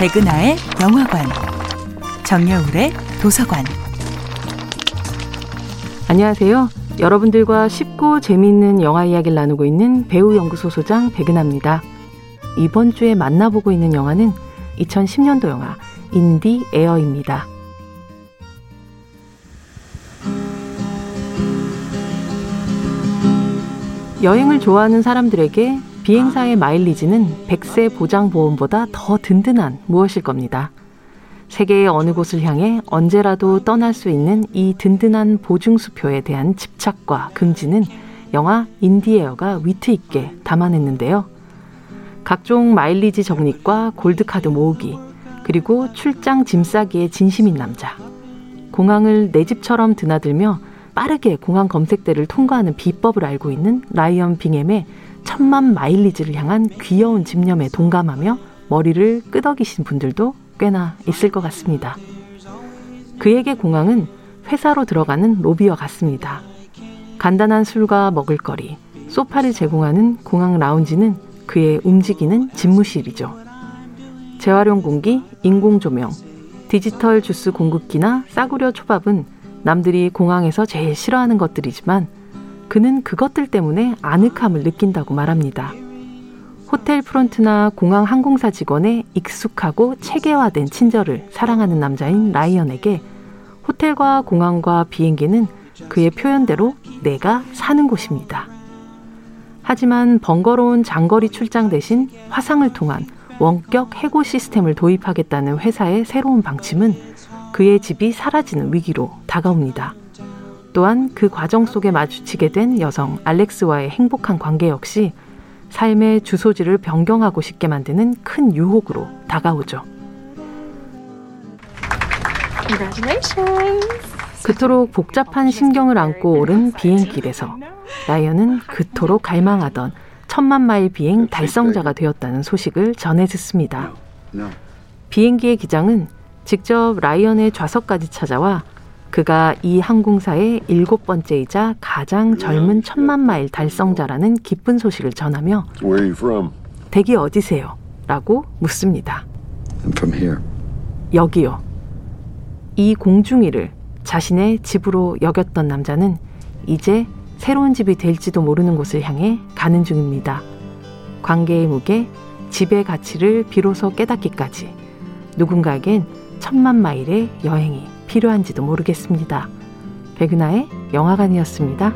백은하의 영화관, 정여울의 도서관. 안녕하세요. 여러분들과 쉽고 재미있는 영화 이야기를 나누고 있는 배우 연구소 소장 백은하입니다. 이번 주에 만나보고 있는 영화는 2010년도 영화 인디 에어입니다. 여행을 좋아하는 사람들에게 비행사의 마일리지는 백세 보장 보험보다 더 든든한 무엇일 겁니다. 세계의 어느 곳을 향해 언제라도 떠날 수 있는 이 든든한 보증수표에 대한 집착과 긍지는 영화 인디에어가 위트 있게 담아냈는데요. 각종 마일리지 적립과 골드카드 모으기, 그리고 출장 짐 싸기에 진심인 남자. 공항을 내 집처럼 드나들며 빠르게 공항 검색대를 통과하는 비법을 알고 있는 라이언 빙엠의 천만 마일리지를 향한 귀여운 집념에 동감하며 머리를 끄덕이신 분들도 꽤나 있을 것 같습니다. 그에게 공항은 회사로 들어가는 로비와 같습니다. 간단한 술과 먹을거리, 소파를 제공하는 공항 라운지는 그의 움직이는 집무실이죠. 재활용 공기, 인공 조명, 디지털 주스 공급기나 싸구려 초밥은 남들이 공항에서 제일 싫어하는 것들이지만 그는 그것들 때문에 아늑함을 느낀다고 말합니다. 호텔 프론트나 공항 항공사 직원의 익숙하고 체계화된 친절을 사랑하는 남자인 라이언에게 호텔과 공항과 비행기는 그의 표현대로 내가 사는 곳입니다. 하지만 번거로운 장거리 출장 대신 화상을 통한 원격 해고 시스템을 도입하겠다는 회사의 새로운 방침은 그의 집이 사라지는 위기로 다가옵니다. 또한 그 과정 속에 마주치게 된 여성 알렉스와의 행복한 관계 역시 삶의 주소지를 변경하고 싶게 만드는 큰 유혹으로 다가오죠. 그토록 복잡한 심경을 안고 오른 비행길에서 라이언은 그토록 갈망하던 천만 마일 비행 달성자가 되었다는 소식을 전해 듣습니다. 비행기의 기장은 직접 라이언의 좌석까지 찾아와 그가 이 항공사의 일곱 번째이자 가장 젊은 천만 마일 달성자라는 기쁜 소식을 전하며 댁이 어디세요? 라고 묻습니다. 여기요. 이 공중이를 자신의 집으로 여겼던 남자는 이제 새로운 집이 될지도 모르는 곳을 향해 가는 중입니다. 관계의 무게, 집의 가치를 비로소 깨닫기까지 누군가에겐 천만 마일의 여행이 필요한지도 모르겠습니다. 백은하의 영화관이었습니다.